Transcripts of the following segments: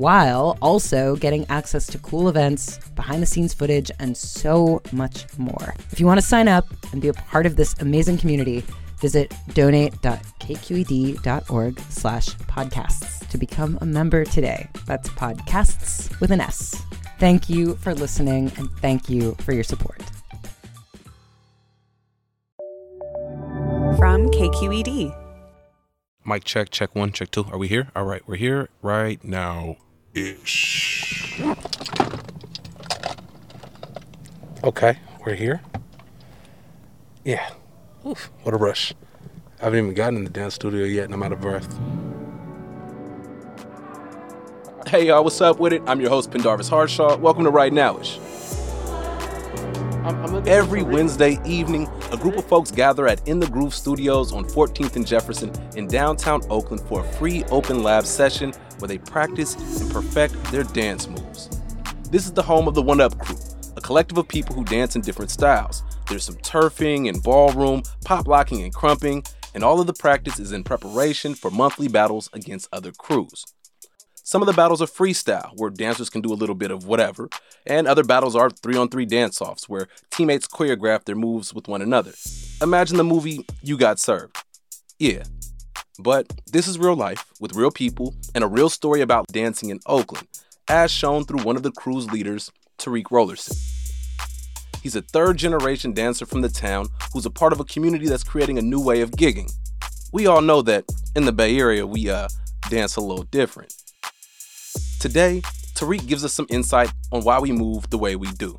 while also getting access to cool events, behind the scenes footage, and so much more. If you want to sign up and be a part of this amazing community, visit donate.kqed.org slash podcasts to become a member today. That's podcasts with an S. Thank you for listening and thank you for your support. From KQED. Mic check, check one, check two. Are we here? All right, we're here right now. Ish. Okay, we're here. Yeah. Oof, what a rush. I haven't even gotten in the dance studio yet and I'm out of breath. Hey y'all, what's up with it? I'm your host, Pendarvis Harshaw. Welcome to Right Nowish. Every Wednesday evening, a group of folks gather at In the Groove Studios on 14th and Jefferson in downtown Oakland for a free open lab session where they practice and perfect their dance moves. This is the home of the One Up Crew, a collective of people who dance in different styles. There's some turfing and ballroom, pop locking and krumping, and all of the practice is in preparation for monthly battles against other crews. Some of the battles are freestyle, where dancers can do a little bit of whatever, and other battles are three on three dance offs, where teammates choreograph their moves with one another. Imagine the movie You Got Served. Yeah. But this is real life, with real people, and a real story about dancing in Oakland, as shown through one of the crew's leaders, Tariq Rollerson. He's a third generation dancer from the town who's a part of a community that's creating a new way of gigging. We all know that in the Bay Area, we uh, dance a little different. Today, Tariq gives us some insight on why we move the way we do.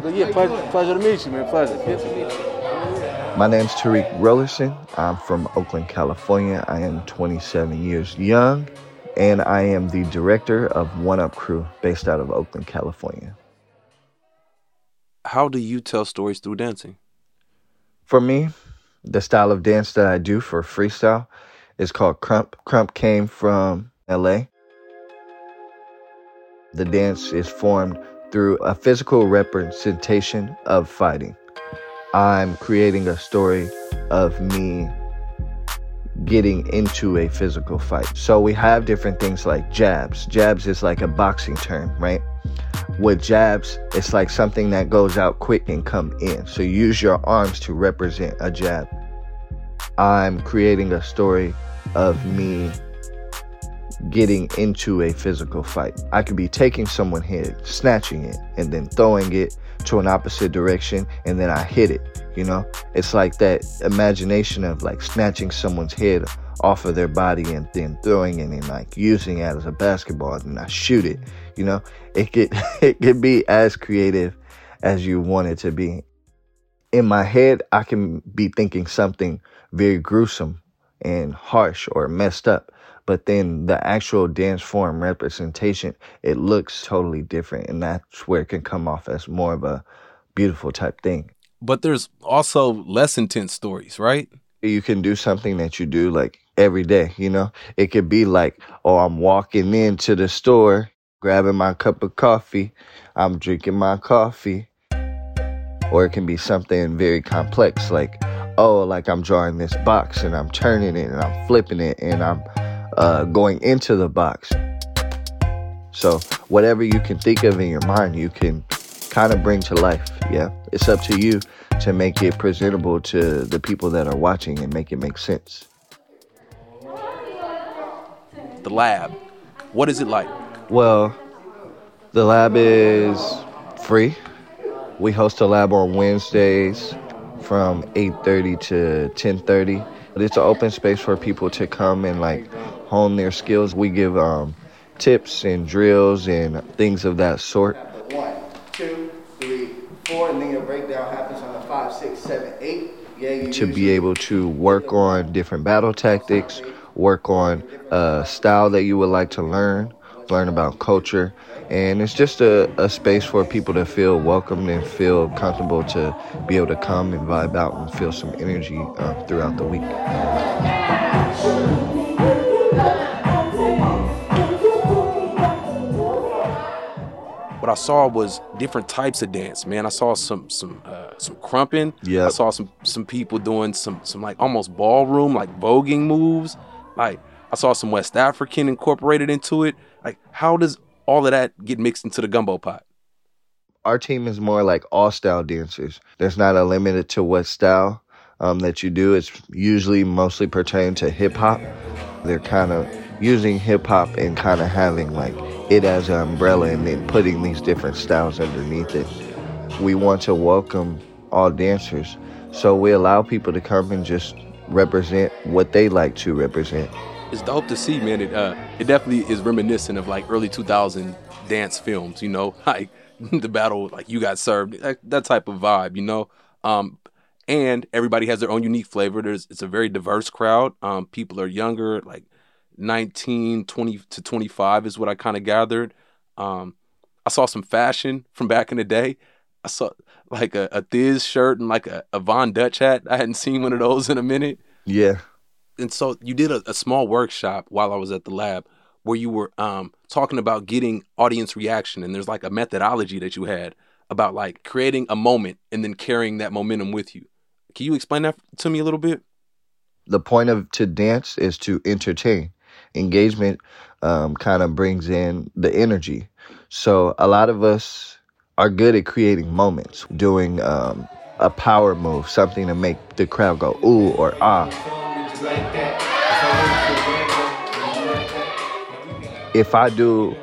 Yeah, pleasure, pleasure to meet you, man. Pleasure. My name's Tariq Rollerson. I'm from Oakland, California. I am 27 years young, and I am the director of One Up Crew based out of Oakland, California. How do you tell stories through dancing? For me, the style of dance that I do for freestyle is called krump. Krump came from LA. The dance is formed through a physical representation of fighting. I'm creating a story of me getting into a physical fight. So we have different things like jabs. Jabs is like a boxing term, right? With jabs, it's like something that goes out quick and come in. So use your arms to represent a jab. I'm creating a story of me getting into a physical fight. I could be taking someone's head, snatching it, and then throwing it to an opposite direction, and then I hit it. You know, it's like that imagination of like snatching someone's head off of their body and then throwing it and like using it as a basketball and I shoot it. You know, it could it could be as creative as you want it to be. In my head, I can be thinking something very gruesome and harsh or messed up. But then the actual dance form representation, it looks totally different. And that's where it can come off as more of a beautiful type thing. But there's also less intense stories, right? You can do something that you do like every day, you know? It could be like, oh, I'm walking into the store, grabbing my cup of coffee, I'm drinking my coffee. Or it can be something very complex, like, oh, like I'm drawing this box and I'm turning it and I'm flipping it and I'm uh, going into the box. So, whatever you can think of in your mind, you can kind of bring to life. Yeah. It's up to you to make it presentable to the people that are watching and make it make sense. The lab, what is it like? Well, the lab is free. We host a lab on Wednesdays from 8:30 to 10:30. It's an open space for people to come and like hone their skills. We give um, tips and drills and things of that sort. One, two, three, four, and then your breakdown happens on the five, six, seven, eight. Yeah, to be able to work on different battle tactics, work on a style that you would like to learn, learn about culture. And it's just a, a space for people to feel welcomed and feel comfortable to be able to come and vibe out and feel some energy uh, throughout the week. What I saw was different types of dance, man. I saw some some uh, some krumping. Yeah. I saw some some people doing some some like almost ballroom like voguing moves. Like I saw some West African incorporated into it. Like how does all of that get mixed into the gumbo pot? Our team is more like all style dancers. There's not a limit to what style um, that you do. It's usually mostly pertaining to hip hop. They're kind of using hip hop and kind of having like it as an umbrella and then putting these different styles underneath it. We want to welcome all dancers, so we allow people to come and just represent what they like to represent. It's dope to see, man. It uh, it definitely is reminiscent of like early 2000 dance films, you know, like the battle, like you got served, that, that type of vibe, you know. Um, and everybody has their own unique flavor. There's it's a very diverse crowd. Um, people are younger, like 19, 20 to 25 is what I kind of gathered. Um, I saw some fashion from back in the day. I saw like a, a Thizz shirt and like a, a Von Dutch hat. I hadn't seen one of those in a minute. Yeah. And so you did a, a small workshop while I was at the lab where you were um, talking about getting audience reaction. And there's like a methodology that you had about like creating a moment and then carrying that momentum with you. Can you explain that to me a little bit? The point of to dance is to entertain engagement um, kind of brings in the energy. So a lot of us are good at creating moments, doing um, a power move, something to make the crowd go ooh or ah. If I do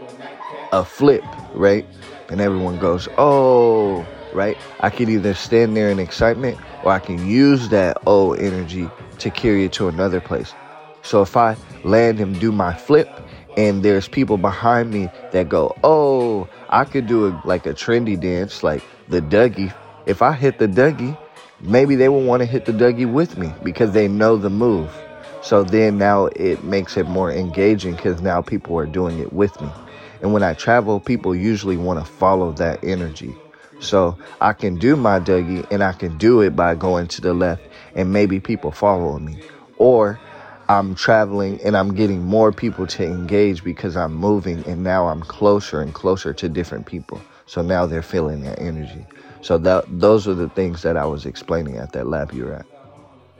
a flip, right, and everyone goes, oh, right, I can either stand there in excitement or I can use that oh energy to carry it to another place. So if I land and do my flip and there's people behind me that go, oh, I could do a, like a trendy dance like the Dougie. If I hit the Dougie, maybe they will want to hit the Dougie with me because they know the move. So then now it makes it more engaging because now people are doing it with me. And when I travel, people usually want to follow that energy. So I can do my Dougie and I can do it by going to the left and maybe people following me. Or I'm traveling and I'm getting more people to engage because I'm moving and now I'm closer and closer to different people. So now they're feeling that energy. So that those are the things that I was explaining at that lab you were at.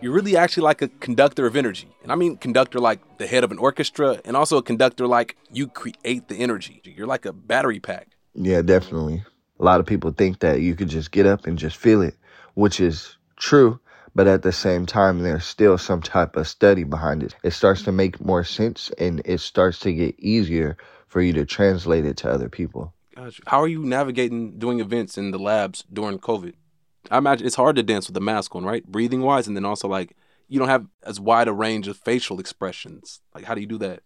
You're really actually like a conductor of energy. And I mean conductor like the head of an orchestra and also a conductor like you create the energy. You're like a battery pack. Yeah, definitely. A lot of people think that you could just get up and just feel it, which is true but at the same time, there's still some type of study behind it. It starts to make more sense and it starts to get easier for you to translate it to other people. Gotcha. How are you navigating doing events in the labs during COVID? I imagine it's hard to dance with a mask on, right? Breathing wise, and then also like you don't have as wide a range of facial expressions. Like, how do you do that?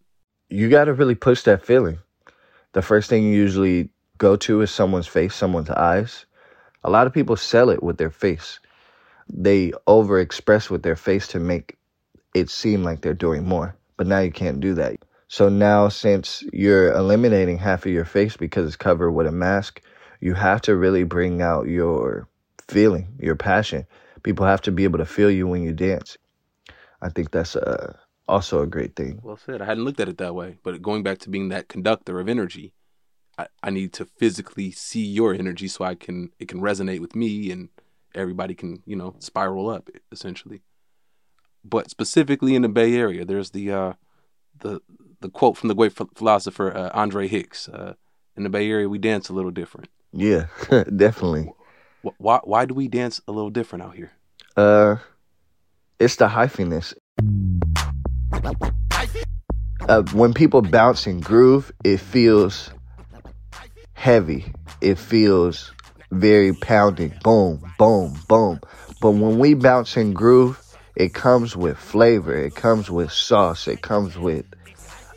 You got to really push that feeling. The first thing you usually go to is someone's face, someone's eyes. A lot of people sell it with their face. They overexpress with their face to make it seem like they're doing more. But now you can't do that. So now, since you're eliminating half of your face because it's covered with a mask, you have to really bring out your feeling, your passion. People have to be able to feel you when you dance. I think that's uh, also a great thing. Well said. I hadn't looked at it that way. But going back to being that conductor of energy, I, I need to physically see your energy so I can it can resonate with me and everybody can you know spiral up essentially. But specifically in the Bay Area, there's the uh, the the quote from the great philosopher uh, Andre Hicks. Uh, in the Bay Area, we dance a little different. Yeah, definitely. Why why do we dance a little different out here? Uh, it's the hyphiness. Uh, when people bounce and groove, it feels heavy. It feels very pounding. Boom, boom, boom. But when we bounce and groove, it comes with flavor. It comes with sauce. It comes with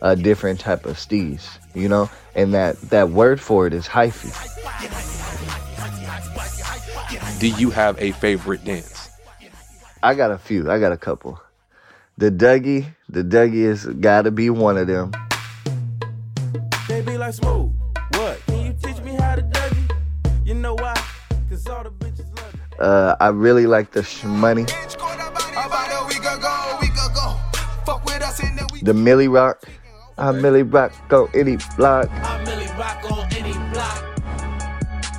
a different type of steez, you know? And that, that word for it is hyphy. Do you have a favorite dance? I got a few. I got a couple. The Dougie, the Dougie has gotta be one of them. They be like smooth. What? Uh, I really like the Shmoney. The Millie Rock. I Millie Rock on any block.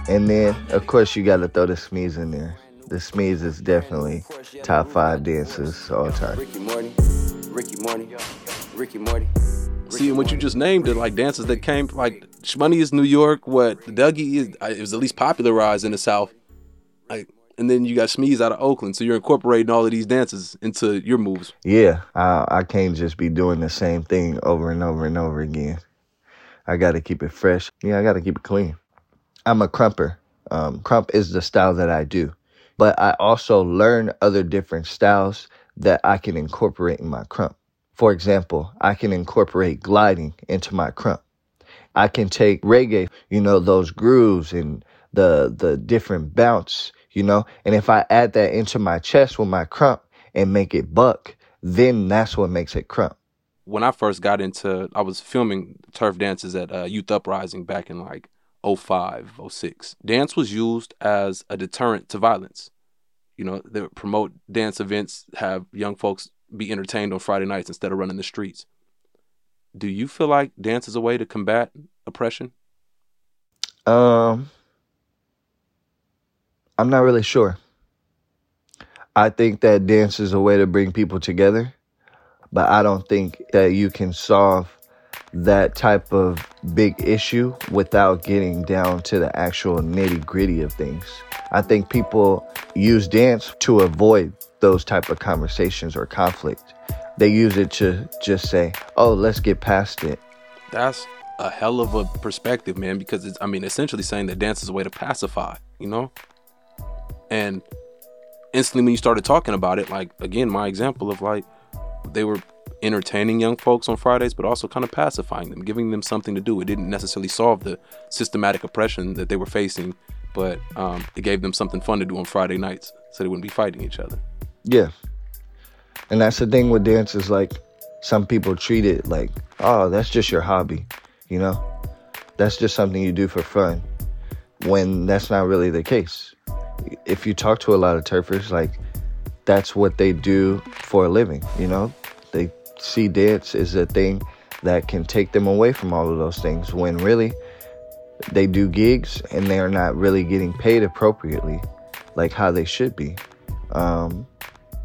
And then, of course, you got to throw the Smees in there. The Smees is definitely top five dancers all time. Ricky Morty, Ricky Morty, Ricky Morty. See, what you just named it like dances that came like Shmoney is New York. What Dougie is, it was at least popularized in the South. And then you got Smees out of Oakland. So you're incorporating all of these dances into your moves. Yeah, I, I can't just be doing the same thing over and over and over again. I got to keep it fresh. Yeah, I got to keep it clean. I'm a krumper. Um, krump is the style that I do, but I also learn other different styles that I can incorporate in my krump. For example, I can incorporate gliding into my krump. I can take reggae, you know, those grooves and the the different bounce you know? And if I add that into my chest with my krump and make it buck, then that's what makes it krump. When I first got into, I was filming turf dances at uh, Youth Uprising back in like 05, 06. Dance was used as a deterrent to violence. You know, they promote dance events, have young folks be entertained on Friday nights instead of running the streets. Do you feel like dance is a way to combat oppression? Um, I'm not really sure. I think that dance is a way to bring people together, but I don't think that you can solve that type of big issue without getting down to the actual nitty gritty of things. I think people use dance to avoid those type of conversations or conflict. They use it to just say, "Oh, let's get past it." That's a hell of a perspective, man. Because it's, I mean, essentially saying that dance is a way to pacify. You know, and instantly when you started talking about it, like again, my example of like they were entertaining young folks on Fridays, but also kind of pacifying them, giving them something to do. It didn't necessarily solve the systematic oppression that they were facing, but um, it gave them something fun to do on Friday nights so they wouldn't be fighting each other. Yeah. And that's the thing with dance is like some people treat it like, oh, that's just your hobby, you know? That's just something you do for fun when that's not really the case if you talk to a lot of turfers, like that's what they do for a living. You know, they see dance as a thing that can take them away from all of those things. When really, they do gigs and they are not really getting paid appropriately, like how they should be. Um,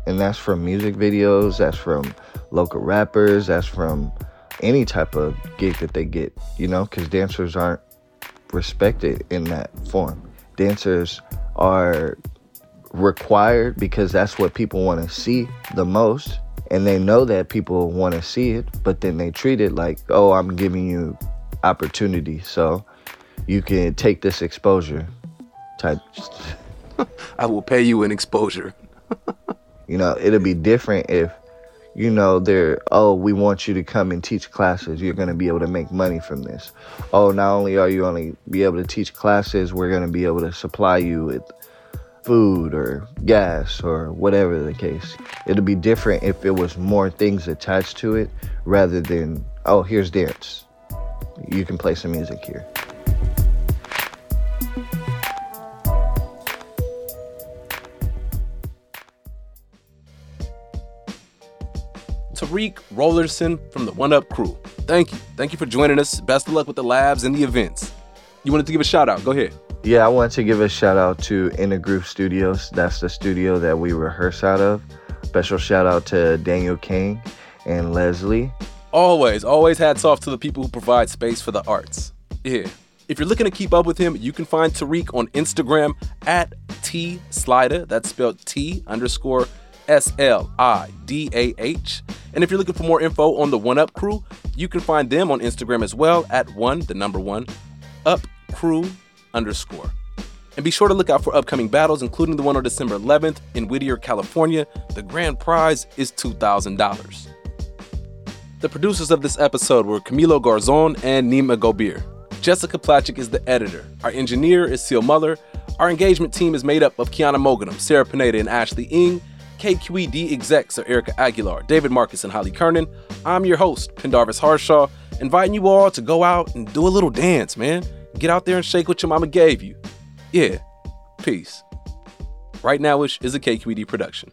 and that's from music videos. That's from local rappers. That's from any type of gig that they get. You know, because dancers aren't respected in that form. Dancers are required because that's what people want to see the most. And they know that people want to see it but then they treat it like oh i'm giving you opportunity. So you can take this exposure type. I will pay you an exposure. You know, it'll be different if, you know, they're, oh, we want you to come and teach classes. You're going to be able to make money from this. Oh, not only are you only be able to teach classes, we're going to be able to supply you with food or gas or whatever the case. It'll be different if it was more things attached to it rather than, oh, here's dance. You can play some music here. Tariq Rollerson from the One Up crew. Thank you. Thank you for joining us. Best of luck with the labs and the events. You wanted to give a shout out. Go ahead. Yeah, I want to give a shout out to In the Groove Studios. That's the studio that we rehearse out of. Special shout out to Daniel King and Leslie. Always, always hats off to the people who provide space for the arts. Yeah. If you're looking to keep up with him, you can find Tariq on Instagram at T Slidah. That's spelled T underscore S L I D A H. And if you're looking for more info on the One Up crew, you can find them on Instagram as well at one, the number one, up crew underscore. And be sure to look out for upcoming battles, including the one on December 11th in Whittier, California. The grand prize is $2,000. The producers of this episode were Camilo Garzon and Nima Gobir. Jessica Placzek is the editor. Our engineer is Seal Muller. Our engagement team is made up of Kiana Moganum, Sarah Pineda, and Ashley Ing. KQED execs are Erica Aguilar, David Marcus, and Holly Kernan. I'm your host, Pendarvis Harshaw, inviting you all to go out and do a little dance, man. Get out there and shake what your mama gave you. Yeah. Peace. Right Nowish is a KQED production.